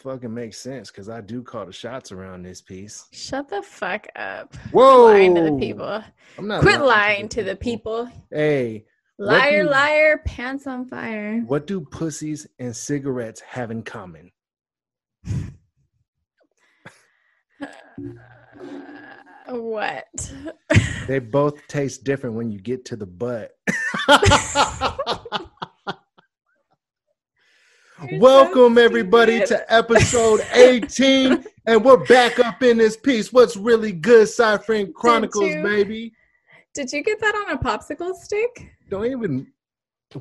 fucking makes sense because I do call the shots around this piece. Shut the fuck up. Whoa, Lying to the people. I'm not Quit lying to the people. Hey, Liar, do- liar, pants on fire. what do pussies and cigarettes have in common? Uh, what? They both taste different when you get to the butt. You're so Welcome everybody to episode 18, and we're back up in this piece. What's really good, Cypher Chronicles, you- baby. Did you get that on a popsicle stick? Don't even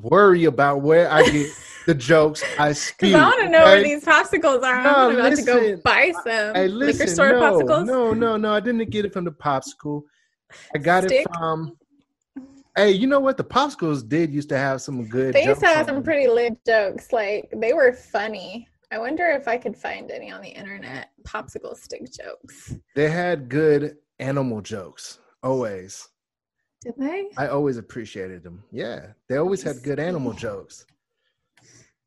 worry about where I get the jokes I spew. Because I want to know where these popsicles are. No, I'm about to go buy some Hey, liquor listen, store no, popsicles. no, no, no. I didn't get it from the popsicle. I got Stick? it from. Hey, you know what? The popsicles did used to have some good. They used to have some pretty lit jokes. Like they were funny. I wonder if I could find any on the internet. Popsicle stick jokes. They had good animal jokes. Always. Did they? I always appreciated them. Yeah, they always had good animal jokes.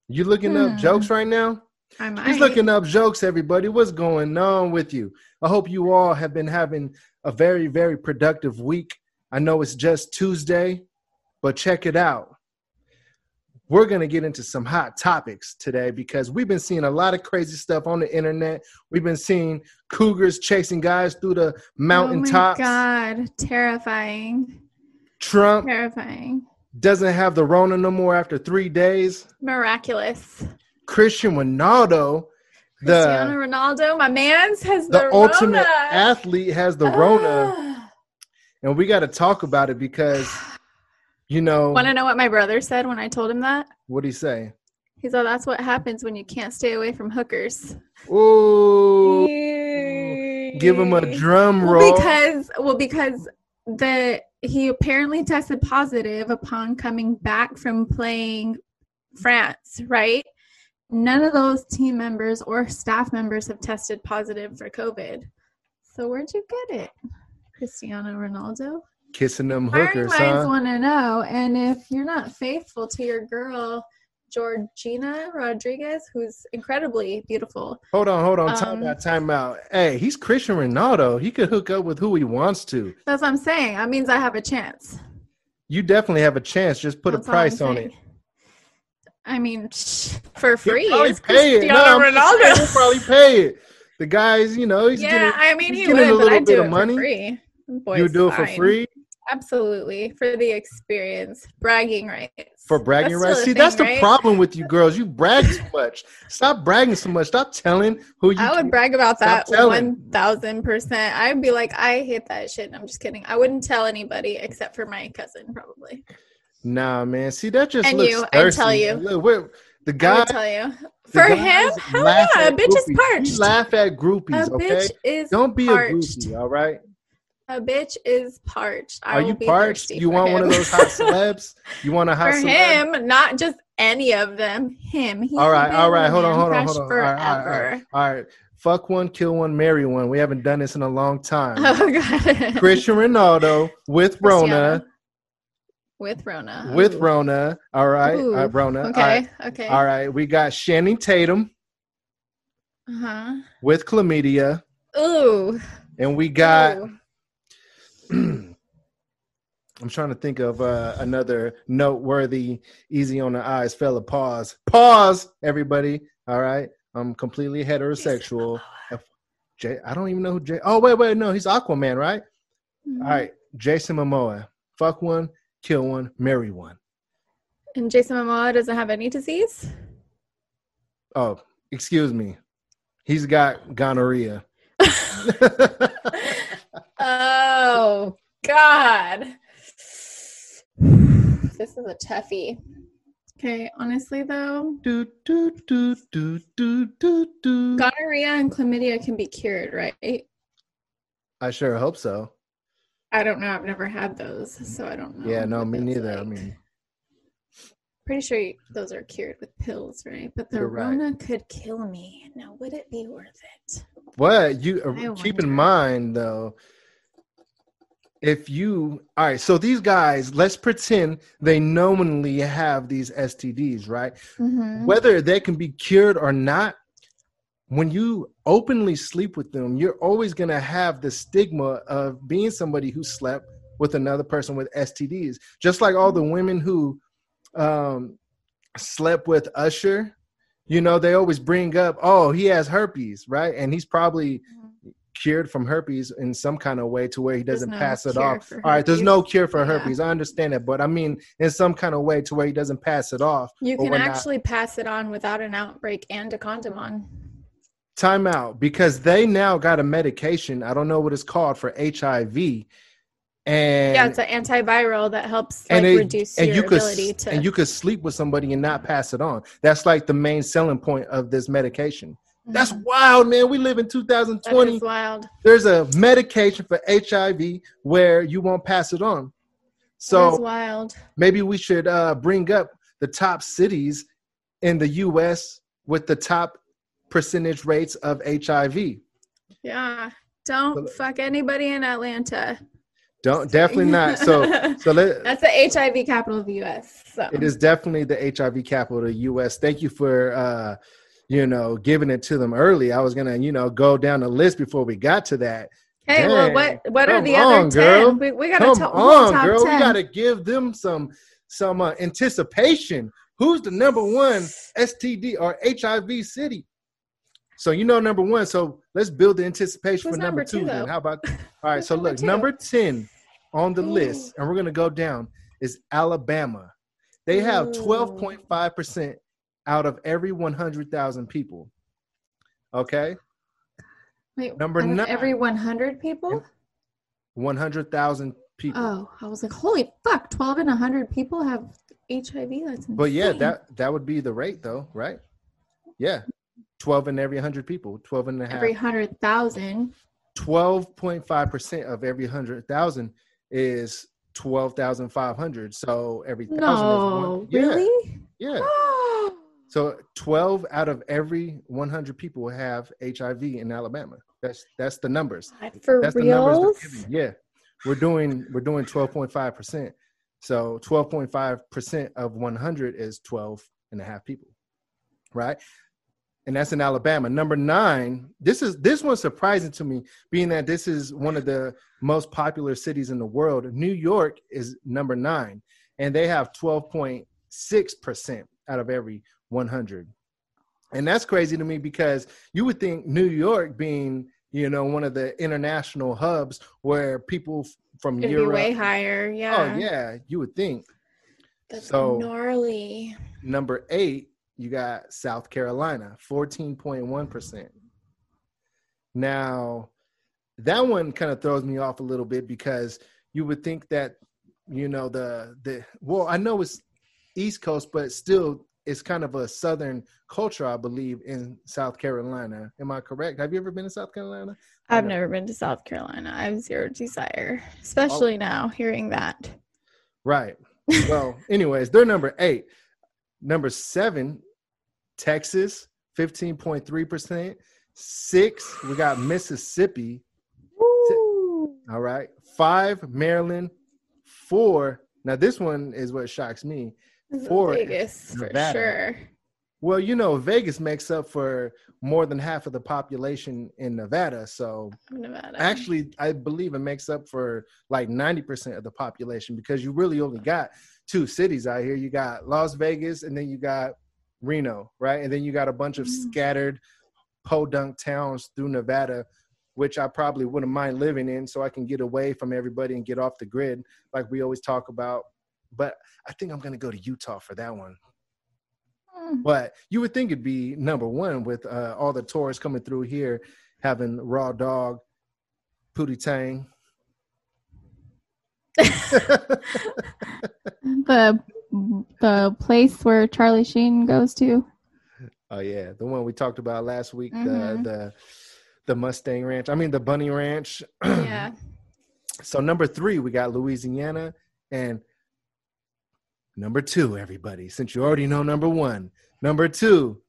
You looking up Hmm. jokes right now? I might. He's looking up jokes, everybody. What's going on with you? I hope you all have been having a very, very productive week. I know it's just Tuesday, but check it out. We're going to get into some hot topics today because we've been seeing a lot of crazy stuff on the internet. We've been seeing cougars chasing guys through the mountaintops. Oh my god! Terrifying. Trump Terrifying. doesn't have the Rona no more after three days. Miraculous. Christian Ronaldo, Cristiano the, Ronaldo, my man's has the the, ultimate athlete, has the Rona. Ah. And we got to talk about it because you know Want to know what my brother said when I told him that? what do you say He said that's what happens when you can't stay away from hookers. Ooh, give him a drum roll Well, because well, because the he apparently tested positive upon coming back from playing France, right? None of those team members or staff members have tested positive for COVID. So where'd you get it, Cristiano Ronaldo? kissing them hookers minds huh want to know, and if you're not faithful to your girl Georgina Rodriguez, who's incredibly beautiful, hold on hold on time Um, out time out hey he's christian ronaldo he could hook up with who he wants to that's what I'm saying. That means I have a chance. you definitely have a chance just put That's a price on it. I mean, for He'll free. probably It's pay it. No, saying, he'll probably pay it the guy's you know he's yeah, getting I mean, he's he getting a would, but little bit of money. Boy's you do it for fine. free Absolutely, for the experience, bragging rights. for bragging That's rights. a See, that's the right? problem with you girls. You brag too much. Stop bragging so much. Stop telling who you. I would brag about that one thousand percent. I'd be like, I hate that shit. I'm just kidding. I wouldn't tell anybody except for my cousin, probably. Nah, man. See, that just And looks you, I'd tell you. Look, we're, the guy. I tell you. For him, hell yeah, a bitch is groupies. You parched. laugh at A groupies, okay? bitch is Don't be parched. a groupie, all right? A bitch is parched. I Are you parched? You want one of those hot celebs? You want a hot for celeb? him, not just any of them. Him. He All right, all right. Hold on, hold on, hold on. All right, all right, all Forever. right. All right. Fuck one, kill one, marry one. We haven't done this in a long time. Oh god. Christian Ronaldo with Rona. With Rona. with Rona. All right, Ooh, uh, Rona. Okay. right. Okay. all right. We got Channing Tatum Uh-huh. with chlamydia, Ooh. and we got. Ooh. I'm trying to think of uh, another noteworthy, easy on the eyes fella. Pause. Pause, everybody. All right. I'm completely heterosexual. Jay, I don't even know who Jay. Oh wait, wait, no, he's Aquaman, right? Mhm. All right, Jason Momoa. Fuck one, kill one, marry one. And Jason Momoa doesn't have any disease? Oh, excuse me. He's got gonorrhea. oh God. This is a toughie. Okay, honestly though, do, do, do, do, do, do, do. gonorrhea and chlamydia can be cured, right? I sure hope so. I don't know. I've never had those, so I don't know. Yeah, no, me that's neither. I mean, pretty sure you- those are cured with pills, right? But the. Rona could kill me. Now, would it be worth it? what you uh, keep in mind though, if you all right, so these guys, let's pretend they nominally have these STDs, right? Mhm. Whether they can be cured or not, when you openly sleep with them, you're always going to have the stigma of being somebody who slept with another person with STDs. Just like all the women who um, slept with Usher, you know, they always bring up, oh, he has herpes, right? And he's probably mm-hmm. cured from herpes in some kind of way to where he doesn't no pass it off. All right, there's no cure for herpes. Yeah. I understand that, but I mean, in some kind of way to where he doesn't pass it off. You can actually pass it on without an outbreak and a condom on. Time out because they now got a medication. I don't know what it's called for HIV. And yeah, it's an antiviral that helps like, it, reduce and your you could, ability to. And you could sleep with somebody and not pass it on. That's like the main selling point of this medication. Mm-hmm. That's wild, man. We live in 2020. wild. There's a medication for HIV where you won't pass it on. So wild. Maybe we should uh, bring up the top cities in the U.S. with the top percentage rates of HIV. Yeah. Don't fuck anybody in Atlanta. Don't definitely not. So so let, that's the HIV capital of the US. So it is definitely the HIV capital of the US. Thank you for uh you know giving it to them early. I was gonna, you know, go down the list before we got to that. Hey, Dang. well, what what are the on, other girl. ten? We, we gotta come top, on, top girl. 10. We gotta give them some some uh, anticipation. Who's the number one STD or HIV city? So you know number one. So let's build the anticipation Who's for number, number two. two then how about? All right. so look, two? number ten on the Ooh. list, and we're gonna go down is Alabama. They have twelve point five percent out of every one hundred thousand people. Okay. Wait, number nine. Every one hundred people. One hundred thousand people. Oh, I was like, holy fuck! Twelve and hundred people have HIV. That's insane. But yeah, that that would be the rate, though, right? Yeah, 12 in every 100 people, 12 and a half. Every 100,000. 12.5% of every 100,000 is 12,500. So every thousand no, is one. Really? Yeah. so 12 out of every 100 people have HIV in Alabama. That's that's the numbers. For that's reals? the numbers. Yeah. We're doing we're doing 12.5%. So 12.5% of 100 is 12 and a half people. Right? And that's in Alabama. Number nine, this is this one's surprising to me, being that this is one of the most popular cities in the world. New York is number nine, and they have 12.6% out of every 100. And that's crazy to me because you would think New York being, you know, one of the international hubs where people from It'd Europe way higher, oh, yeah. Oh yeah, you would think. That's so gnarly. Number eight you got South Carolina, 14.1%. Now, that one kind of throws me off a little bit because you would think that, you know, the the well, I know it's East Coast, but still it's kind of a southern culture, I believe, in South Carolina. Am I correct? Have you ever been to South Carolina? I've never been to South Carolina. I have zero desire, especially oh. now hearing that. Right. Well, anyways, they're number eight. Number seven, Texas, 15.3%. Six, we got Mississippi. Woo. All right. Five, Maryland. Four, now this one is what shocks me. Four, Vegas, for sure. Well, you know, Vegas makes up for more than half of the population in Nevada. So, Nevada. actually, I believe it makes up for like 90% of the population because you really only got two cities out here. You got Las Vegas and then you got Reno, right? And then you got a bunch of mm-hmm. scattered podunk towns through Nevada, which I probably wouldn't mind living in so I can get away from everybody and get off the grid, like we always talk about. But I think I'm going to go to Utah for that one. Mm. But you would think it'd be number one with uh, all the tourists coming through here having raw dog, pootie tang. the the place where Charlie Sheen goes to. Oh yeah, the one we talked about last week. Mm-hmm. The the the Mustang Ranch. I mean the Bunny Ranch. yeah. So number three, we got Louisiana, and number two, everybody. Since you already know number one, number two,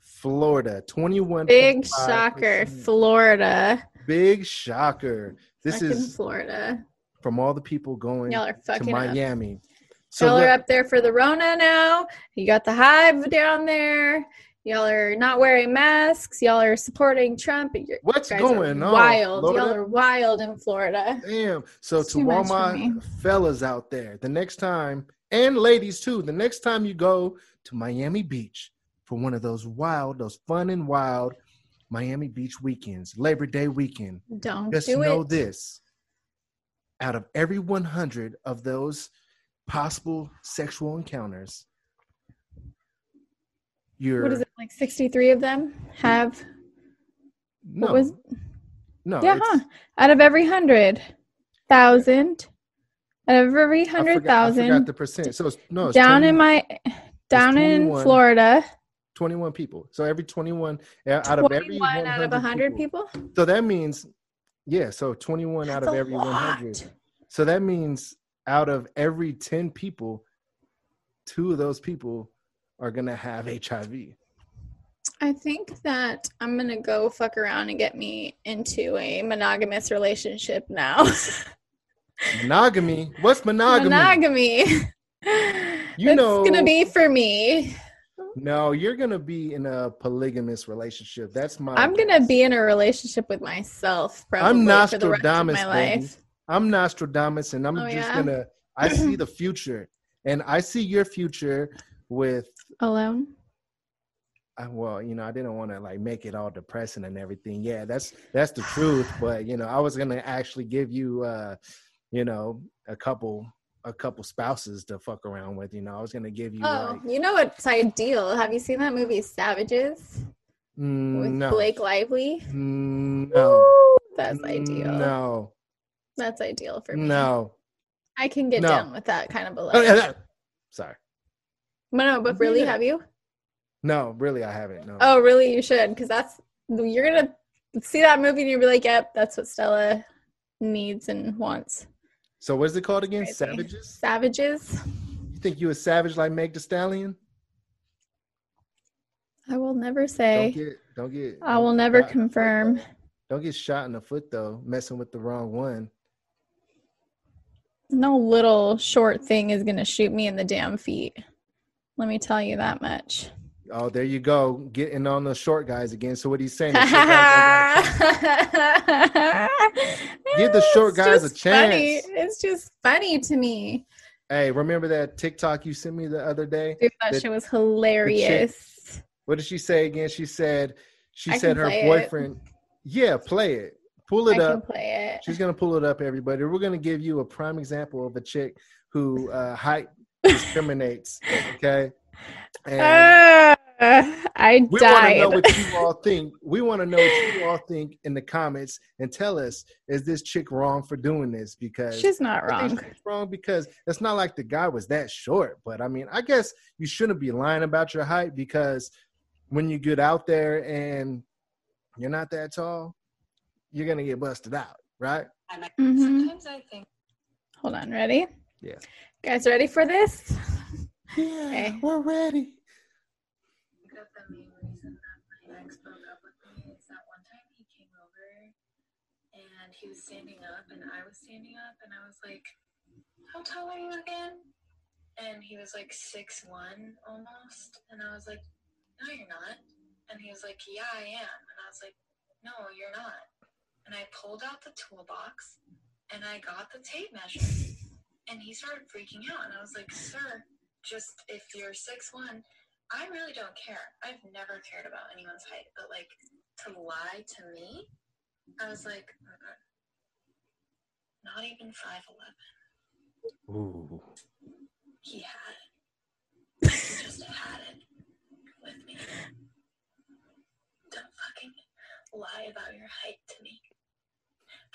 Florida, twenty-one. Big shocker, Florida. Big shocker. This Fucking is Florida. From all the people going Y'all are to Miami. Up. So Y'all are up there for the Rona now. You got the hive down there. Y'all are not wearing masks. Y'all are supporting Trump. You're, What's going are on? Wild. Florida? Y'all are wild in Florida. Damn. So It's to all my fellas out there, the next time, and ladies too, the next time you go to Miami Beach for one of those wild, those fun and wild Miami Beach weekends, Labor Day weekend, Don't just do know it. this. Out of every 100 of those possible sexual encounters, you're What is it? Like 63 of them have. no, What was? no, Yeah, huh? Out of every hundred thousand, out of every hundred thousand. I forgot the percent. So it's no, it's down 20 in my, down in Florida, 21 people. So every 21 uh, out of every 21 out of 100 people. So that means, yeah, so 21 out of every 100. So that means out of every 10 people, two of those people are going to have HIV. I think that I'm gonna go fuck around and get me into a monogamous relationship now. Monogamy? What's monogamy? Monogamy. You That's know- it's gonna be for me. No, you're going to be in a polygamous relationship. That's my I'm gonna be in a relationship with myself probably I'm for the rest of my baby. life. I'm Nostradamus and I'm Oh, just yeah? to I see the future. And I see your future with Alone. I, well, you know, I didn't want to like make it all depressing and everything. Yeah, that's that's the truth. But you know, I was gonna actually give you, uh, you know, a couple a couple spouses to fuck around with. You know, I was gonna give you Oh, like you know what's ideal? Have you seen that movie Savages mm, with no, Blake Lively? Mm, no, Woo, that's ideal. no, That's ideal for me. no. I can get No. down with that kind of a Oh, yeah, that- Sorry, But no, but really, Yeah. have you? no, really, I haven't. No. Oh, really? You should, because that's you're gonna see that movie and you'll be like, "Yep, that's what Stella needs and wants." So what is it called again? Crazy. Savages. Savages. You think you a savage like Meg The Stallion? I will never Don't say. get, don't get. I will never shot in the foot, confirm. Don't get shot in the foot though, messing with the wrong one. No little short thing is gonna shoot me in the damn feet. Let me tell you that much. Oh, there you go, getting on the short guys again. So what he's saying? the short guys don't Give the short guys a just funny. chance. It's just funny to me. hey, remember that TikTok you sent me the other day? Dude, that The- shit was hilarious. What did she say again? She said she I said her play it. boyfriend. Yeah, play it. Pull I it can up. play it. She's gonna pull it up, everybody. We're gonna give you a prime example of a chick who uh, height discriminates. Okay, and Uh, I we want to know what you all think. We want to know what you all think in the comments and tell us: Is this chick wrong for doing this? Because She's not wrong. she's wrong because it's not like the guy was that short. But I mean, I guess you shouldn't be lying about your height because when you get out there and you're not that tall, you're gonna get busted out, right? Mhm. Sometimes I think Hold on, ready? Yeah. Guys, ready for this? Yeah, Okay. we're ready. that the main reason that my ex broke up with me is that one time he came over and he was standing up and I was standing up and I was like, How tall are you again? And he was like six one almost. And I was like, No, you're not. And he was like, Yeah, I am. And I was like, No, you're not. And I pulled out the toolbox and I got the tape measure. And he started freaking out. And I was like, Sir, just if you're six one, I really don't care. I've never cared about anyone's height, but like to lie to me, I was like, uh-uh. not even five eleven. Ooh. He had it. He just had it with me. Don't fucking lie about your height to me.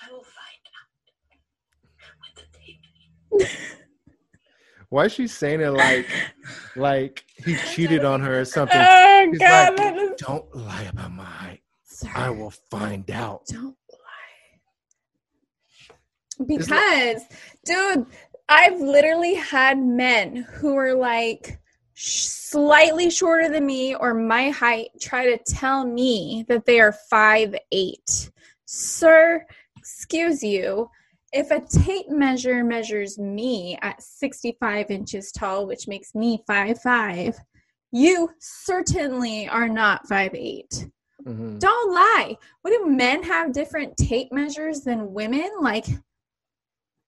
I will find out with the tape. Why is she saying it like like he cheated on her or something? Oh He's god, like, that is Don't lie about my height. Sir, I will find out. don't lie. Because, dude, I've literally had men who are like sh- slightly shorter than me or my height try to tell me that they are five eight. Sir, excuse you. If a tape measure measures me at 65 inches tall, which makes me five five, You certainly are not five eight. Mhm. Don't lie. What do men have different tape measures than women? Like,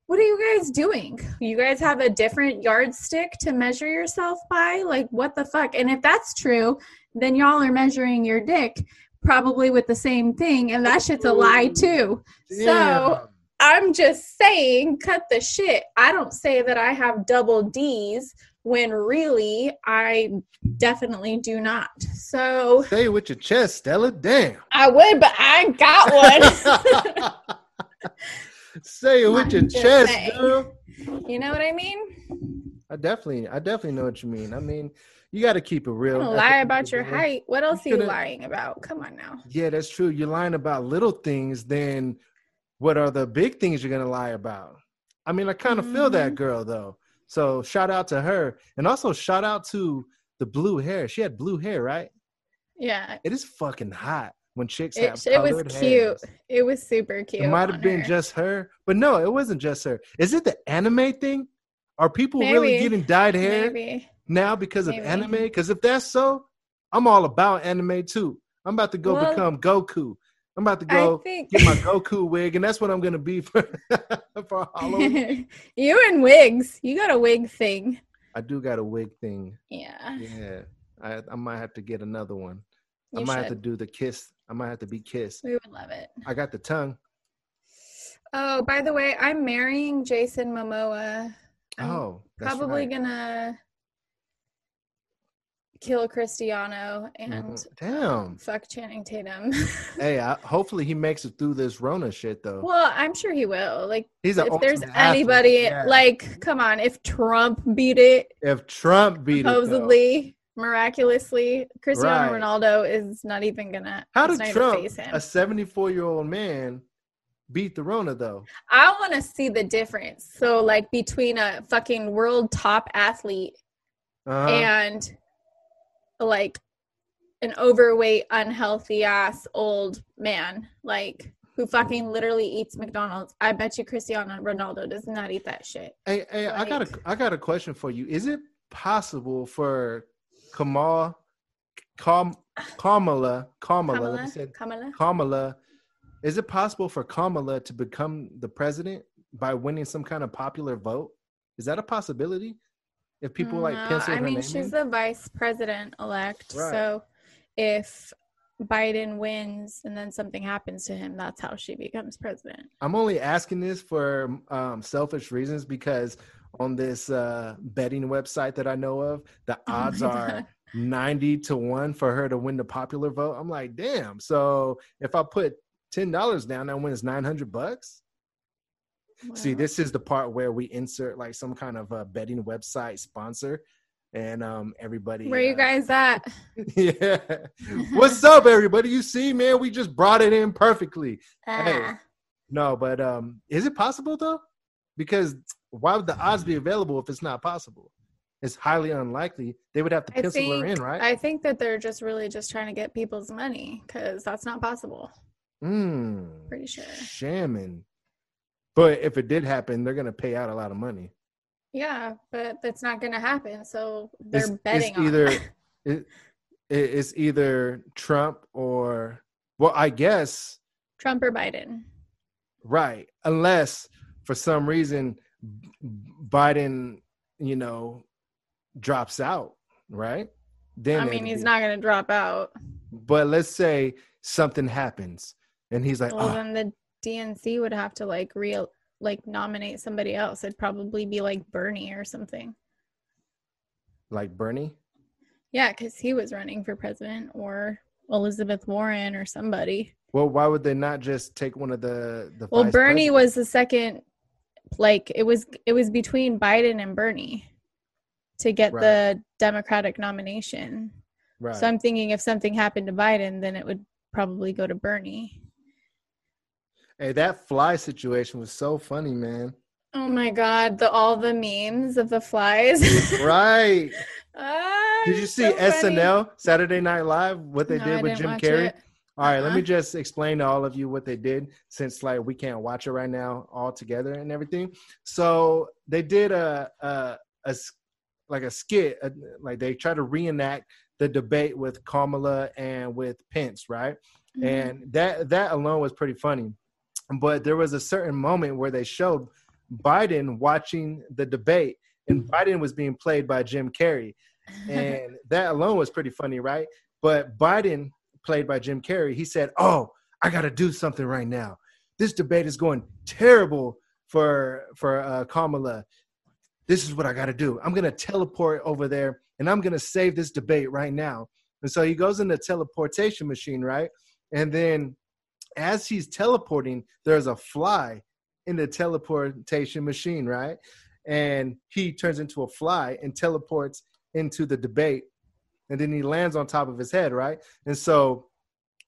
what are you guys doing? You guys have a different yardstick to measure yourself by? Like, what the fuck? And if that's true, then y'all are measuring your dick probably with the same thing, and that shit's a lie too. So I'm just saying, cut the shit. I don't say that I have double D's when really I definitely do not. So say it with your chest, Stella. Damn. I would, but I ain't got one. say it with your chest, saying. girl. you know what I mean? I definitely, I definitely know what you mean. I mean, you got to keep it real. Don't lie about your height. What else are you lying about? Come on now. Yeah, that's true. You're lying about little things. Then what are the big things you're gonna lie about? I mean, I kind of feel that Mhm. girl though. So shout out to her, and also shout out to the blue hair. She had blue hair, right? Yeah. It is fucking hot when chicks It, have it was cute. hairs. It was super cute. It might have been her. just her, but no, it wasn't just her. Is it the anime thing? Are people really getting dyed hair maybe. Now because of Maybe. anime? Because if that's so, I'm all about anime too. I'm about to go Well, become Goku. I'm about to go think get my Goku wig, and that's what I'm gonna be for for Halloween. you and wigs. You got a wig thing. I do got a wig thing. Yeah. Yeah, I I might have to get another one. I might should. have to do the kiss. I might have to be kissed. We would love it. I got the tongue. Oh, by the way, I'm marrying Jason Momoa. I'm oh, that's probably right. gonna kill Cristiano and Mhm. Damn. fuck Channing Tatum. Hey, I, hopefully he makes it through this Rona shit though. well, I'm sure he will. Like, He's if there's anybody, yeah. like, come on, if Trump beat it, if Trump beat it, supposedly, miraculously, Cristiano Right. Ronaldo is not even gonna. how did Trump, face him. a 74 year old man, beat the Rona though? I want to see the difference. So, like, between a fucking world top athlete Uh-huh. and like an overweight, unhealthy ass old man, like who fucking literally eats McDonald's. I bet you Cristiano Ronaldo does not eat that shit. Hey, hey, I got a Like- I got a question for you. Is it possible for Kamal Kam, Kamala Kamala, Kamala, say Kamala. Kamala is it possible for Kamala to become the president by winning some kind of popular vote? Is that a possibility? If people like No, pencil I mean, name she's in? the vice president elect. Right. So if Biden wins and then something happens to him, that's how she becomes president. I'm only asking this for um, selfish reasons because on this uh, betting website that I know of, the Oh odds my are God. 90 to 1 for her to win the popular vote. I'm like, damn. So if I put $10 down, that wins 900 bucks. See, this is the part where we insert like some kind of a betting website sponsor and um everybody Where you uh, guys at? yeah. What's up everybody? You see, man, we just brought it in perfectly. Hey. Ah. No, but um, is it possible though? Because why would the odds be available if it's not possible? It's highly unlikely. They would have to pencil her in, right? I think that they're just really just trying to get people's money because that's not possible. Mm, Pretty sure. shaman. But if it did happen, they're gonna pay out a lot of money. Yeah, but that's not going to happen. So they're It's- it's betting on either- It, it, it's either Trump or well, I guess Trump or Biden. right, unless for some reason Biden, you know, drops out, right? Then I mean, he's not going to drop out. But let's say something happens and he's like, Well, "Ah, then the DNC would have to like real like nominate somebody else. It'd probably be like Bernie or something. like Bernie. Yeah, because he was running for president or Elizabeth Warren or somebody. Well, why would they not just take one of the the? Well, vice Bernie presidents? was the second. Like it was, it was between Biden and Bernie to get Right. the Democratic nomination. right. So I'm thinking if something happened to Biden, then it would probably go to Bernie. Hey, that fly situation was so funny, man. Oh my god, the all the memes of the flies. right? Ah, Did you see so funny. SNL Saturday Night Live? What they No, did with Jim Carrey? it. All right, let me Uh-uh. just explain to all of you what they did since like we can't watch it right now all together and everything. So they did a a, a like a skit, uh, like they try to reenact the debate with Kamala and with Pence, right? Mhm. And that that alone was pretty funny. But there was a certain moment where they showed Biden watching the debate, and Biden was being played by Jim Carrey, and that alone was pretty funny, right? But Biden, played by Jim Carrey, he said, "Oh, I got to do something right now. This debate is going terrible for for uh, Kamala. This is what I got to do. I'm gonna teleport over there, and I'm gonna save this debate right now." And so he goes in the teleportation machine, right? And then as he's teleporting, there's a fly in the teleportation machine, right? And he turns into a fly and teleports into the debate. And then he lands on top of his head, right? And so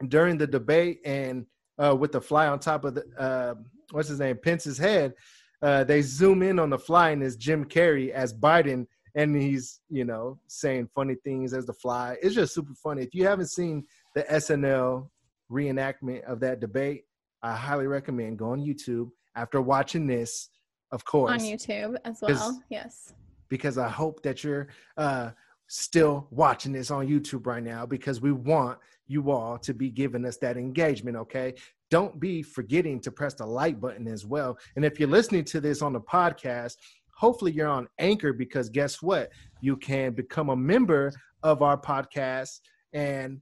during the debate and uh, with the fly on top of the, uh, what's his name, Pence's head, uh, they zoom in on the fly and it's Jim Carrey as Biden. And he's, you know, saying funny things as the fly. It's just super funny. If you haven't seen the SNL reenactment of that debate, I highly recommend go on YouTube after watching this, of course, on YouTube as well. Yes. because I hope that you're uh, still watching this on YouTube right now because we want you all to be giving us that engagement, okay? Don't be forgetting to press the like button as well. And if you're listening to this on the podcast, hopefully you're on Anchor because guess what? You can become a member of our podcast and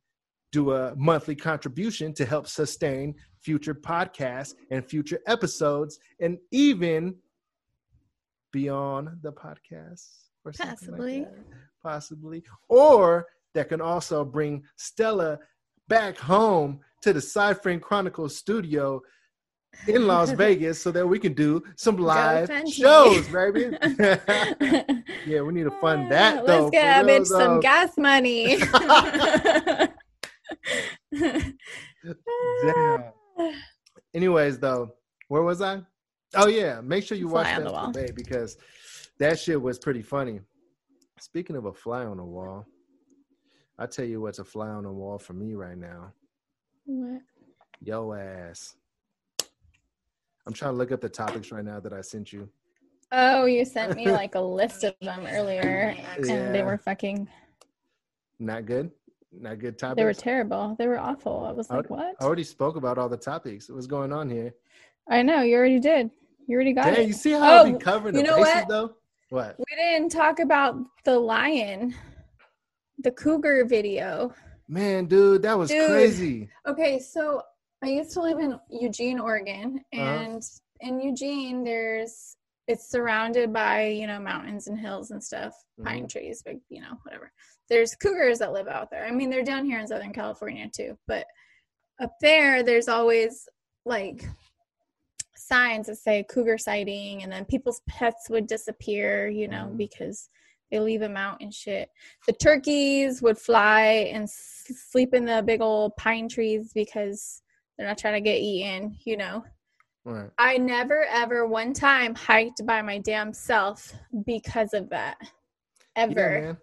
do a monthly contribution to help sustain future podcasts and future episodes and even beyond the podcast or something like Possibly. possibly. Or that can also bring stella back home to the side chronicles studio in las vegas so that we can do some live shows baby. Yeah we need to fund that though Let's get a bitch some gas money. Damn. anyways though where was i oh yeah make sure you Fly watch that today because that shit was pretty funny speaking of a fly on the wall i tell you what's a fly on the wall for me right now What? yo ass i'm trying to look up the topics right now that i sent you Oh, you sent me like a list of them earlier, and they were fucking. not good not good topics They were terrible. They were awful. I was I like, what? I already spoke about all the topics what's going on here I know you already did. You already got Dang, it. you see how Oh, covering you the know bases what? though what We didn't talk about the lion, the cougar video. man dude that was Dude. crazy Okay, so I used to live in Eugene, Oregon, Uh-huh. and in Eugene, there's it's surrounded by you know mountains and hills and stuff, pine trees, big you know whatever. There's cougars that live out there. I mean, they're down here in Southern California too, but up there, there's always like signs that say cougar sighting, and then people's pets would disappear, you know, Mhm. because they leave them out and shit. The turkeys would fly and s- sleep in the big old pine trees because they're not trying to get eaten, you know. right I never ever one time hiked by my damn self because of that. yeah, Ever. man.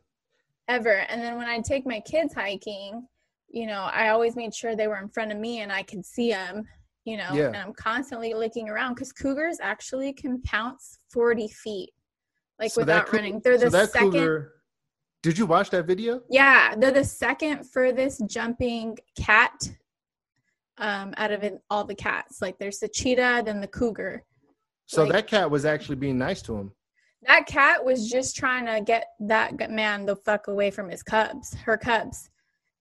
Ever. And then when I take my kids hiking, you know, I always made sure they were in front of me and I could see them, you know, Yeah. and I'm constantly looking around because cougars actually can pounce 40 feet, like So without cou- running. They're the so that second. cougar- did you watch that video Yeah, they're the second furthest jumping cat um, out of all the cats. Like there's the cheetah, then the cougar. so Like- that cat was actually being nice to him That cat was just trying to get that man the fuck away from his cubs, her cubs.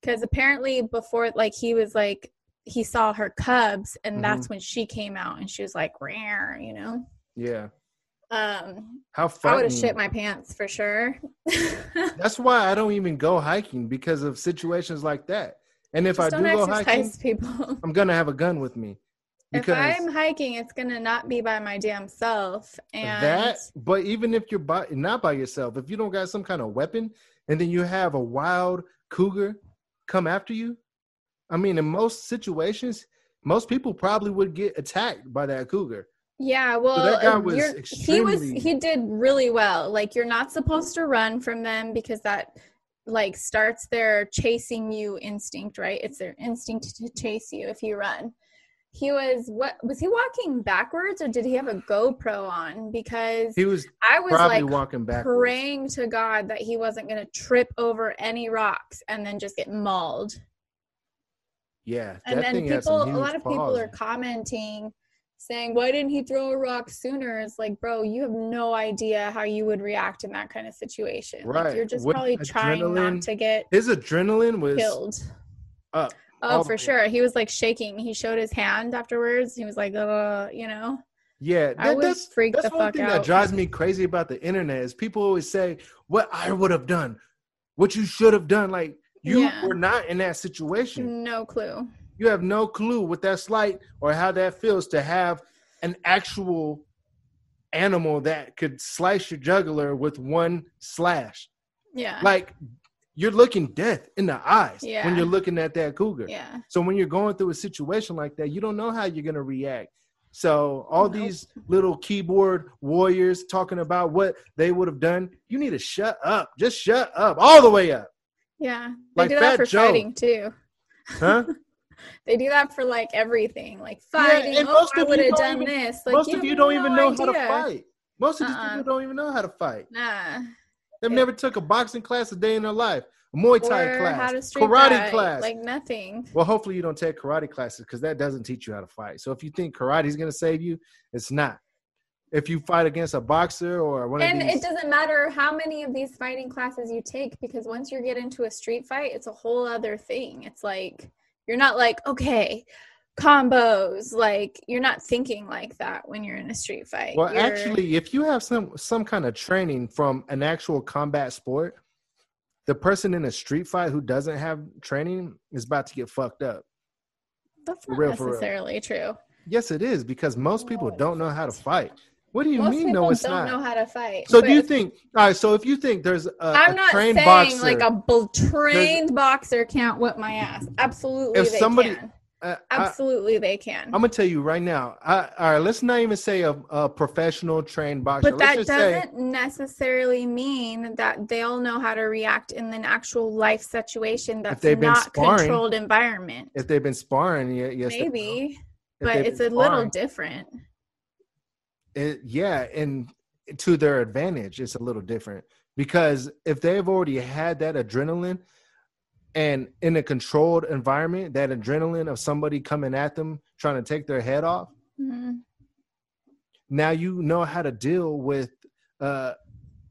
Because apparently, before, like, he was like, he saw her cubs, and Mhm. that's when she came out and she was like, rare, you know? yeah Um, how funny. I would have shit my pants for sure. that's why i don't even go hiking because of situations like that and if i do go hiking people. i'm gonna have a gun with me if I'm hiking, it's gonna not be by my damn self. And that but even if you're by, not by yourself if you don't got some kind of weapon and then you have a wild cougar come after you i mean in most situations most people probably would get attacked by that cougar Yeah, well, that guy was you're- he was he did really well. Like you're not supposed to run from them because that like starts their chasing you instinct, right? It's their instinct to chase you if you run. He was what was he walking backwards or did he have a GoPro on? Because He was I was probably like walking backwards. praying to God that he wasn't going to trip over any rocks and then just get mauled. Yeah, And then thing had some people, a lot of people are commenting saying, "Why didn't he throw a rock sooner?" It's like, bro, you have no idea how you would react in that kind of situation. Like, Right. you're just With probably trying not to get His adrenaline was killed. up. Oh, all for way sure. He was like shaking. He showed his hand afterwards. He was like, uh, you know, Yeah, I that, would that's freak that's the one fuck thing out. that drives me crazy about the internet is people always say what I would have done, what you should have done. Like you Yeah. were not in that situation. no clue. You have no clue what that's like or how that feels to have an actual animal that could slice your jugular with one slash. Yeah. Like you're looking death in the eyes Yeah. when you're looking at that cougar. yeah. So when you're going through a situation like that, you don't know how you're gonna react. So all Nope. these little keyboard warriors talking about what they would have done, you need to shut up. Just shut up, all the way up, Yeah. They Like do that for Joe. fighting too. huh? They do that for like everything, like Yeah, fighting. and oh, most I of you would have don't done even- this. Like, Most of you don't even know how to fight. Most of these Uh-uh. people don't even know how to fight. Nah. They've never took a boxing class a day in their life, a Muay Thai class, how to street karate fight, class. Like nothing. well, hopefully you don't take karate classes because that doesn't teach you how to fight. So if you think karate is going to save you, it's not. If you fight against a boxer or one And of these, it doesn't matter how many of these fighting classes you take because once you get into a street fight, it's a whole other thing. It's like you're not like, okay, combos. Like you're not thinking like that when you're in a street fight. Well, You're- actually, if you have some some kind of training from an actual combat sport, the person in a street fight who doesn't have training is about to get fucked up. that's not real, necessarily true. Yes, it is because most people don't know how to fight. What do you Most mean? No, it's don't not. know how to fight. so do you think? All right. So if you think there's a, I'm a not trained saying boxer, like a trained boxer can't whip my ass. Absolutely, If somebody- can. Uh, I, Absolutely, they can. I'm gonna tell you right now. I, all right, let's not even say a, a professional trained boxer. But let's that doesn't necessarily mean that they'll know how to react in an actual life situation that's not sparring, controlled environment. if they've been sparring, yeah, yes. Maybe, but it's a been little different. it, yeah, and to their advantage, it's a little different because if they've already had that adrenaline and in a controlled environment, that adrenaline of somebody coming at them trying to take their head off, Mhm. now you know how to deal with uh,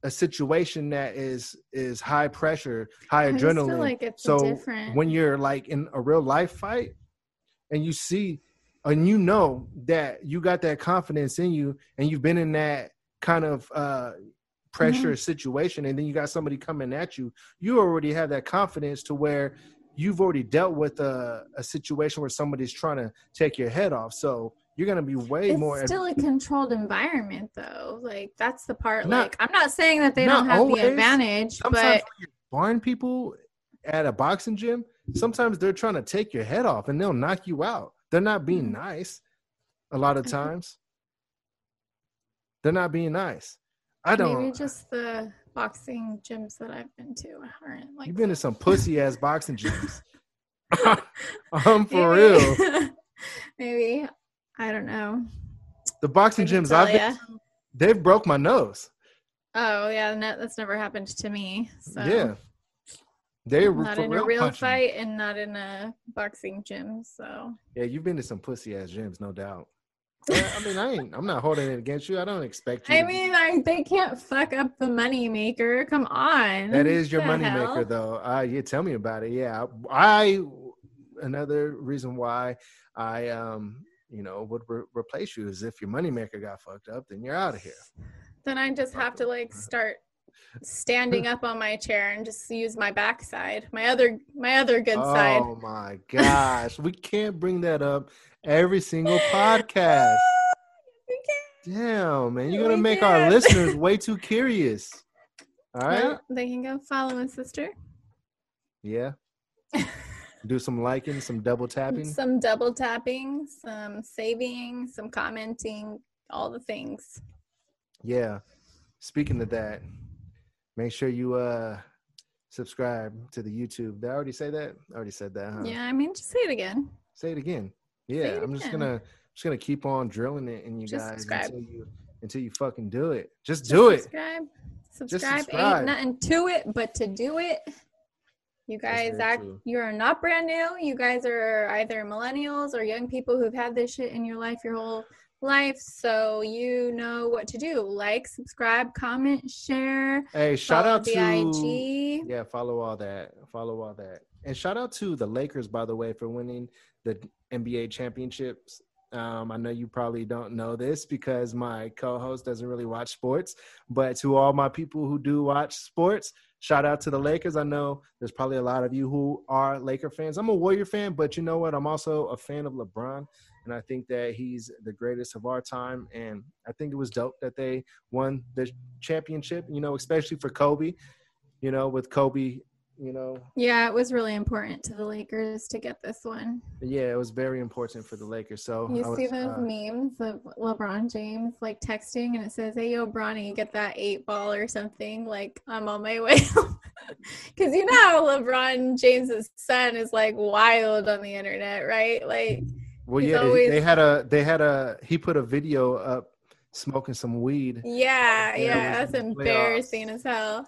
a situation that is is high pressure, high I adrenaline. like it's so different. when you're like in a real life fight and you see and you know that you got that confidence in you and you've been in that kind of uh pressure Mm-hmm. situation and then you got somebody coming at you you already have that confidence to where you've already dealt with a, a situation where somebody's trying to take your head off so you're going to be way it's more still a controlled environment, though. Like that's the part. Not- like I'm not saying that they don't have always. the advantage, sometimes but you're sparring people at a boxing gym sometimes they're trying to take your head off and they'll knock you out they're not being Mhm. nice a lot of times they're not being nice i don't maybe just the boxing gyms that I've been to aren't like. you've been to some pussy ass boxing gyms i'm um, for Maybe. real maybe I don't know. the boxing gyms i've been, ya. they've broke my nose Oh yeah, no, that's never happened to me. So yeah they were not in a real punching. fight and not in a boxing gym. So yeah you've been to some pussy ass gyms no doubt i mean i ain't i'm not holding it against you i don't expect you I mean, I, they can't fuck up the money maker. Come on. That is your money hell? maker, though. Uh, yeah, tell me about it. Yeah, I another reason why I um you know would re- replace you is if your money maker got fucked up, then you're out of here. Then I just have to like start standing up on my chair and just use my backside, my other my other good side. Oh my gosh, we can't bring that up every single podcast. Damn, man, you're gonna We make our can't. listeners way too curious. All right, Well, they can go follow my sister. yeah. Do some liking, some double tapping. Some double tapping, some saving, some commenting, all the things. Yeah. Speaking of that, make sure you uh subscribe to the YouTube. Did I already say that? I already said that, huh? Yeah, I mean, just say it again. Say it again. Yeah, I'm just gonna just gonna keep on drilling it in you Just guys subscribe. until you until you fucking do it. Just Just do it. Subscribe. Subscribe. subscribe. Ain't nothing to it but to do it. You guys true. you are not brand new. You guys are either millennials or young people who've had this shit in your life your whole life. So you know what to do. Like, subscribe, comment, share. Hey, shout out the to IG. yeah, follow all that, follow all that, and shout out to the Lakers by the way for winning the NBA championships. Um, I know you probably don't know this because my co-host doesn't really watch sports, but to all my people who do watch sports, shout out to the Lakers. I know there's probably a lot of you who are Laker fans. I'm a Warrior fan, but you know what? I'm also a fan of LeBron, and I think that he's the greatest of our time. And I think it was dope that they won the championship. You know, especially for Kobe. You know, with Kobe, you know, Yeah, it was really important to the Lakers to get this one. yeah, it was very important for the Lakers. So You I was, see those uh, memes of LeBron James like texting and it says, Hey yo, Bronny, get that eight ball or something. Like I'm on my way Cause you know LeBron James's son is like wild on the internet, right? Like well, yeah, they- always- they had a they had a he put a video up smoking some weed, yeah, Yeah, was that's in embarrassing playoffs. as hell.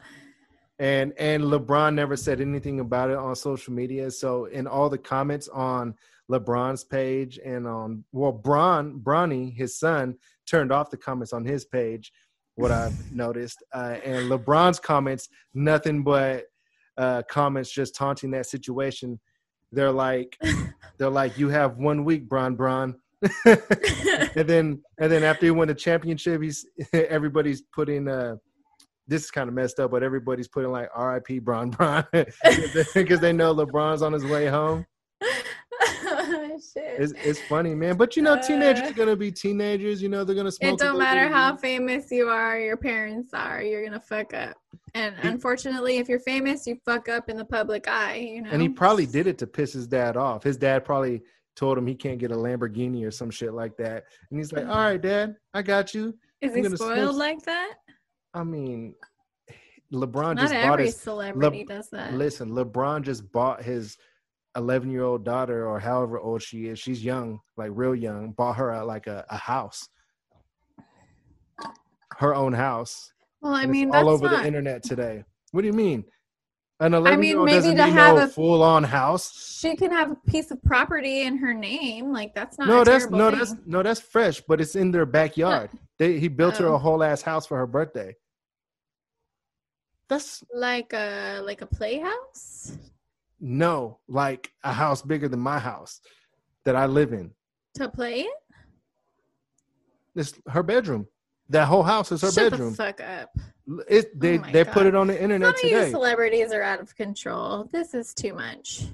And and LeBron never said anything about it on social media. So in all the comments on LeBron's page and on well, Bron Bronny, his son, turned off the comments on his page. What I've noticed, uh, and LeBron's comments, nothing but uh, comments just taunting that situation. They're like, they're like, you have one week, Bron Bron. and then and then after he won the championship, he's everybody's putting uh this is kind of messed up, but everybody's putting like RIP Bron Bron because they know LeBron's on his way home. Shit. It's, it's funny, man. But you know, teenagers Uh, are gonna be teenagers. You know, they're gonna smoke. it don't matter how famous you are, your parents are, you're gonna fuck up. And He- unfortunately, if you're famous, you fuck up in the public eye. You know. And he probably did it to piss his dad off. His dad probably told him he can't get a Lamborghini or some shit like that. And he's like, "All right, Dad, I got you." Is I'm he gonna smoke spoiled like that? I mean, LeBron Not just bought his. celebrity does that. Listen, LeBron just bought his 11 year old daughter, or however old she is. She's young, like real young. Bought her a, like a, a house, her own house. well, I mean, all over not. the internet today. What do you mean? An 11 year old maybe to have no a- full on house. She can have a piece of property in her name. Like that's not. No, a that's no, thing. that's no, that's fresh, but it's in their backyard. They, he built her Oh. a whole ass house for her birthday. That's like a like a playhouse no, like a house bigger than my house that I live in. to play in. It's her bedroom. That whole house is her Shut bedroom. the fuck up. It, they Oh they put it on the Some internet of you today. celebrities are out of control. This is too much.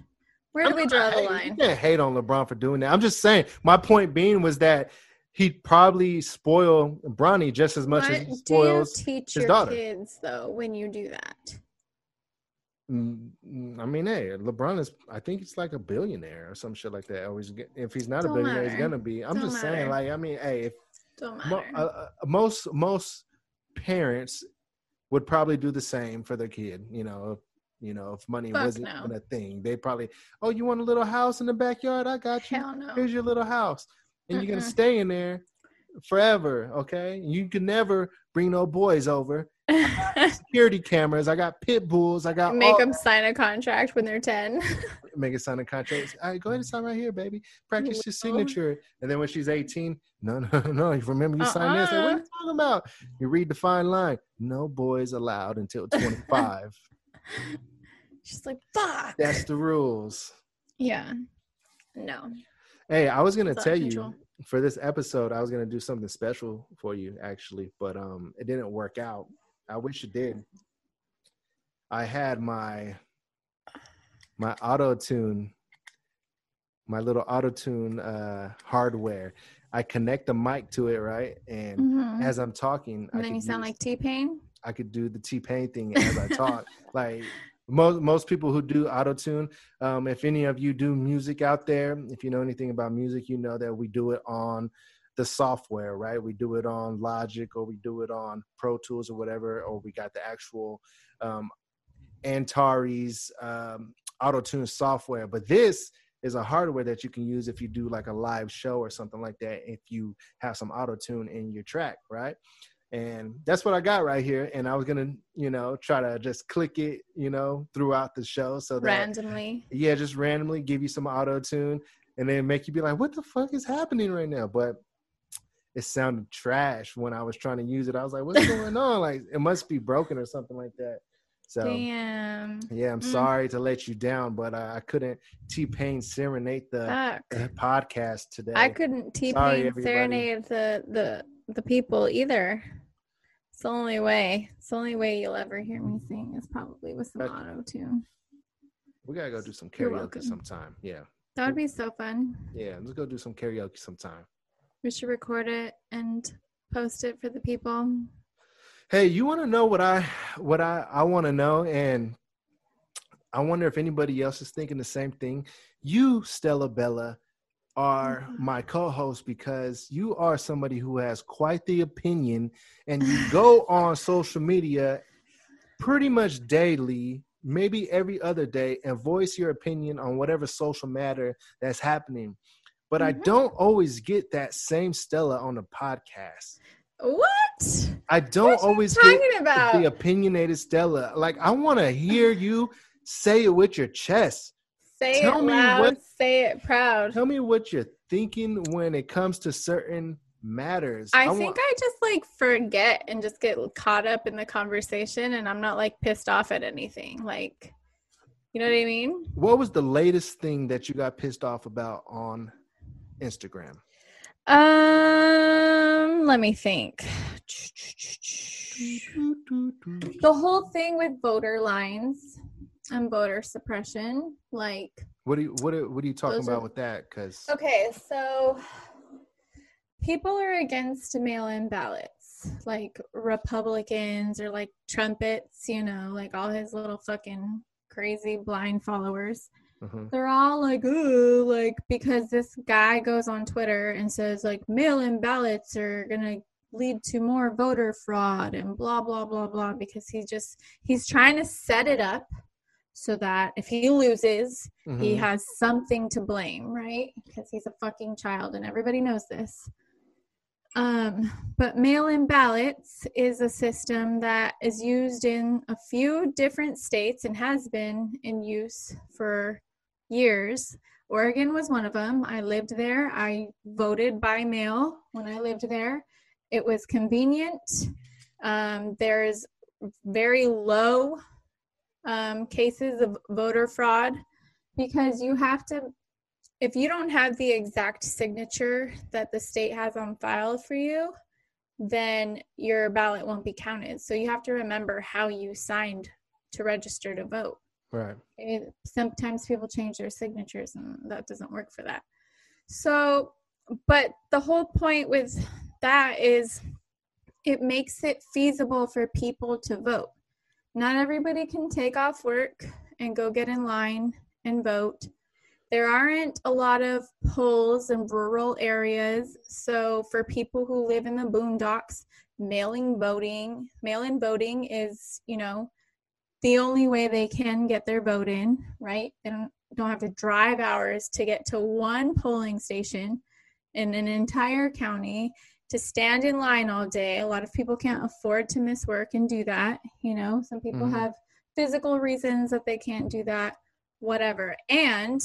Where do we draw the line? You can't hate on LeBron for doing that. I'm just saying. My point being was that he'd probably spoil Bronny just as much what as he do you spoils. teach his your daughter. kids though when you do that? Mm, mm, I mean, hey, LeBron is. I think he's like a billionaire or some shit like that. Always, if he's not Don't a billionaire, he's gonna be. I'm Don't just saying, like, I mean, hey, if mo- uh, uh, most most parents would probably do the same for their kid. You know, if, you know, if money Fuck wasn't no. a thing, they probably, oh, you want a little house in the backyard? I got you. No. Here's your little house, and you're gonna stay in there forever. Okay, you can never bring no boys over. Security cameras. I got pit bulls. I got Make them sign a contract when they're ten. make it sign a contract. All right, go ahead and sign right here, baby. Practice your oh. signature. And then when she's 18, no, no, no. You remember you signed this? Like, what are Uh-uh. you talking about? You read the fine line. No boys allowed until 25. She's like, "Fuck." That's the rules. yeah. No. Hey, I was gonna It's tell you. For this episode, I was gonna do something special for you actually, but um, it didn't work out. I wish it did. I had my my auto tune, my little auto tune uh, hardware. I connect the mic to it, right? And Mhm. as I'm talking, I then you sound use- like T Pain. I could do the T Pain thing as I talk. like most most people who do auto tune, um, if any of you do music out there, if you know anything about music, you know that we do it on the software, right? We do it on Logic or we do it on Pro Tools or whatever, or we got the actual um, Antares um, auto tune software. But this is a hardware that you can use if you do like a live show or something like that. If you have some auto tune in your track, right? And that's what I got right here. And I was gonna, you know, try to just click it, you know, throughout the show so that randomly. yeah, just randomly give you some auto tune and then make you be like, what the fuck is happening right now? But it sounded trash when I was trying to use it. I was like, what's going on? Like it must be broken or something like that. So Damn. yeah, I'm Mm. sorry to let you down, but I, I couldn't T Pain serenade the uh, podcast today. I couldn't T Pain serenade the the the people either. It's the only way. It's the only way you'll ever hear me sing is probably with some auto tune. we gotta go do some karaoke sometime. Yeah, That would be so fun. yeah, let's go do some karaoke sometime. We should record it and post it for the people. Hey, you want to know what I what I I want to know, and I wonder if anybody else is thinking the same thing. You, Stella Bella, are Mhm. my co-host because you are somebody who has quite the opinion, and you go on social media pretty much daily, maybe every other day, and voice your opinion on whatever social matter that's happening. But I Mhm. don't always get that same Stella on the podcast. What? I don't What always get about? the opinionated Stella. Like I want to hear you say it with your chest. Say Tell it me loud, what- say it proud. Tell me what you're thinking when it comes to certain matters. I, want- think I just like forget and just get caught up in the conversation and I'm not like pissed off at anything. Like, you know what I mean? what was the latest thing that you got pissed off about on Instagram? Um, let me think. The whole thing with voter lines and voter suppression, like What do you what are, what are you talking about are- with that? Because Okay, so people are against mail in ballots, like Republicans or like trumpets, you know, like all his little fucking crazy blind followers. Mm-hmm. They're all like, oh, like because this guy goes on Twitter and says like mail in ballots are gonna lead to more voter fraud and blah blah blah blah because he just he's trying to set it up so that if he loses Mm-hmm. he has something to blame, right? Because he's a fucking child and everybody knows this. Um, but mail in ballots is a system that is used in a few different states and has been in use for years. Oregon was one of them. I lived there. I voted by mail when I lived there. It was convenient. Um, there's very low um, cases of voter fraud because you have to if you don't have the exact signature that the state has on file for you then your ballot won't be counted. So you have to remember how you signed to register to vote. Right. it, sometimes people change their signatures and that doesn't work for that. So but the whole point with that is it makes it feasible for people to vote not everybody can take off work and go get in line and vote there aren't a lot of polls in rural areas so for people who live in the boondocks mailing voting mail-in voting is you know the only way they can get their vote in, right? They don't don't have to drive hours to get to one polling station in an entire county to stand in line all day. A lot of people can't afford to miss work and do that, you know. Some people Mhm. have physical reasons that they can't do that, whatever. And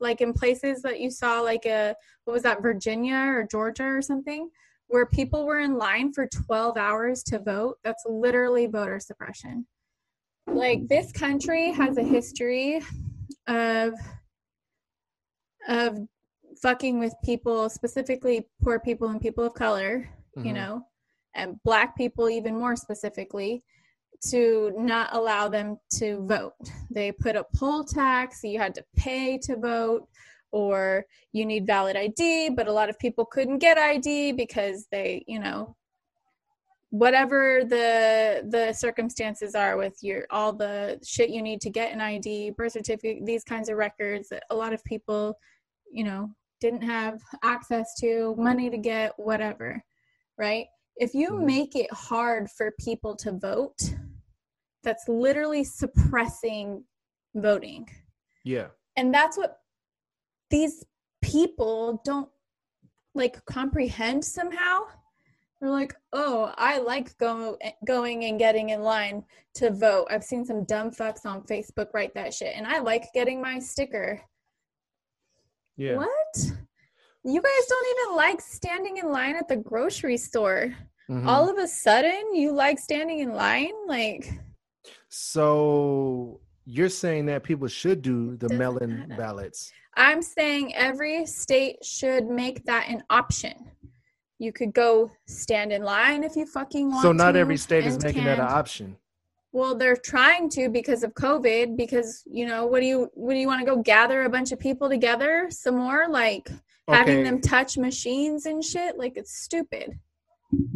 like in places that you saw like a what was that Virginia or Georgia or something where people were in line for 12 hours to vote, that's literally voter suppression like this country has a history of of fucking with people specifically poor people and people of color you Mhm. know and black people even more specifically to not allow them to vote they put a poll tax you had to pay to vote or you need valid id but a lot of people couldn't get id because they you know whatever the the circumstances are with your all the shit you need to get an ID, birth certificate, these kinds of records a lot of people, you know, didn't have access to, money to get, whatever, right? If you Mhm. make it hard for people to vote, that's literally suppressing voting. Yeah. And that's what these people don't like comprehend somehow. They're like, oh, I like go, going and getting in line to vote. I've seen some dumb fucks on Facebook write that shit, and I like getting my sticker. Yeah. What? You guys don't even like standing in line at the grocery store. Mhm. All of a sudden, you like standing in line? Like, So you're saying that people should do the Doesn't matter. ballots. I'm saying every state should make that an option. You could go stand in line if you fucking want So not to, every state is making that an option. Well, they're trying to because of COVID. Because you know, what do you what do you want to go gather a bunch of people together some more? Like having them touch machines and shit. Like it's stupid.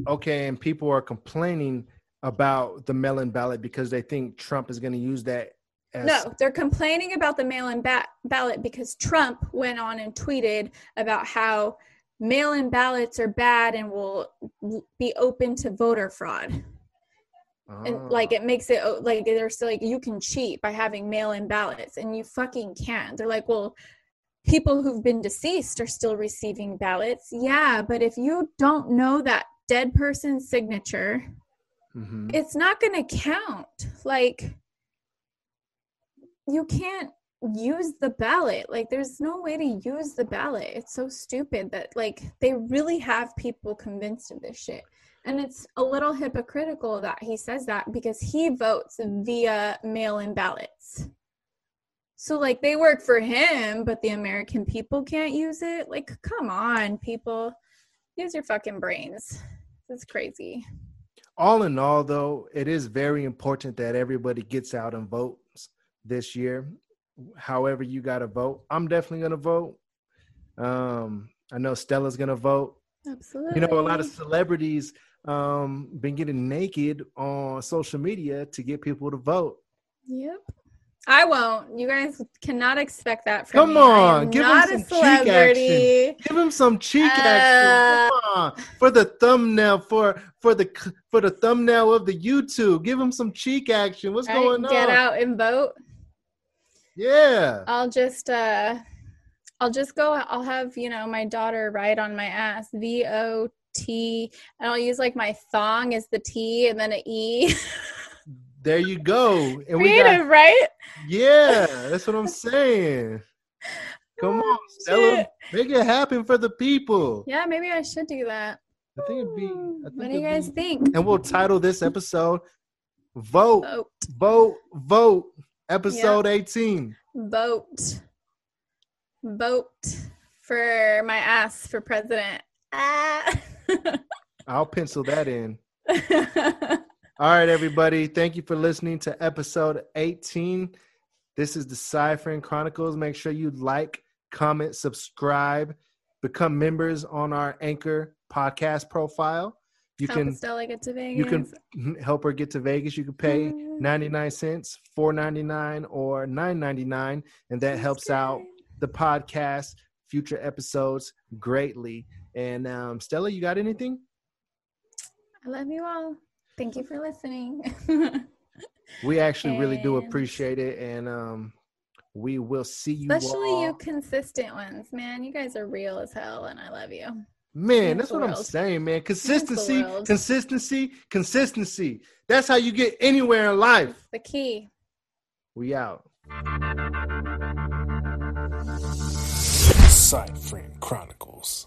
Okay, and people are complaining about the mail-in ballot because they think Trump is going to use that as No, they're complaining about the mail-in ba- ballot because Trump went on and tweeted about how mail-in ballots are bad and will be open to voter fraud. And like Ah. it makes it like they're still like you can cheat by having mail-in ballots and you fucking can't. They're like well people who've been deceased are still receiving ballots. Yeah but if you don't know that dead person's signature Mhm. it's not going to count. Like you can't use the ballot. Like there's no way to use the ballot. It's so stupid that like they really have people convinced of this shit and it's a little hypocritical that he says that because he votes via mail-in ballots. So like they work for him but the american people can't use it? Like come on people. Use your fucking brains. It's crazy. All in all though it is very important that everybody gets out and votes this year. However you got to vote i'm definitely going to vote. Um i know stella's going to vote. Absolutely you know a lot of celebrities um been getting naked on social media to get people to vote Yep. I won't. You guys cannot expect that from Come me. On, give not some cheek celebrity. give him some cheek Uh, action Come on. for the thumbnail for for the for the thumbnail of the youtube give him some cheek action what's Right, going on Get out and vote. yeah I'll just uh I'll just go I'll have, you know, my daughter ride on my ass V O T and I'll use like my thong as the T and then an E. there you go and we Creative, got right? yeah that's what i'm saying come on stella Oh, make it happen for the people Yeah, maybe I should do that. i think it'd be I think what do you guys be- think? and we'll title this episode vote Vote. vote vote episode 18 Vote. Vote for my ass for president. Ah. i'll pencil that in All right, everybody. Thank you for listening to episode 18. This is the Ciphering Chronicles. Make sure you like, comment, subscribe, become members on our Anchor podcast profile. You Help can Stella get to Vegas. you can help her get to Vegas. You can pay Mm. 99 cents, 4.99 or 9.99 and that helps out the podcast, future episodes greatly. And um, Stella, you got anything? I love you all. Thank you for listening. We actually really do appreciate it, and um, we will see you Especially all. you consistent ones, man. You guys are real as hell, and I love you. man, Means that's the what I'm saying, man. Consistency, consistency, consistency. That's how you get anywhere in life. The key. We out. Ciphering Chronicles.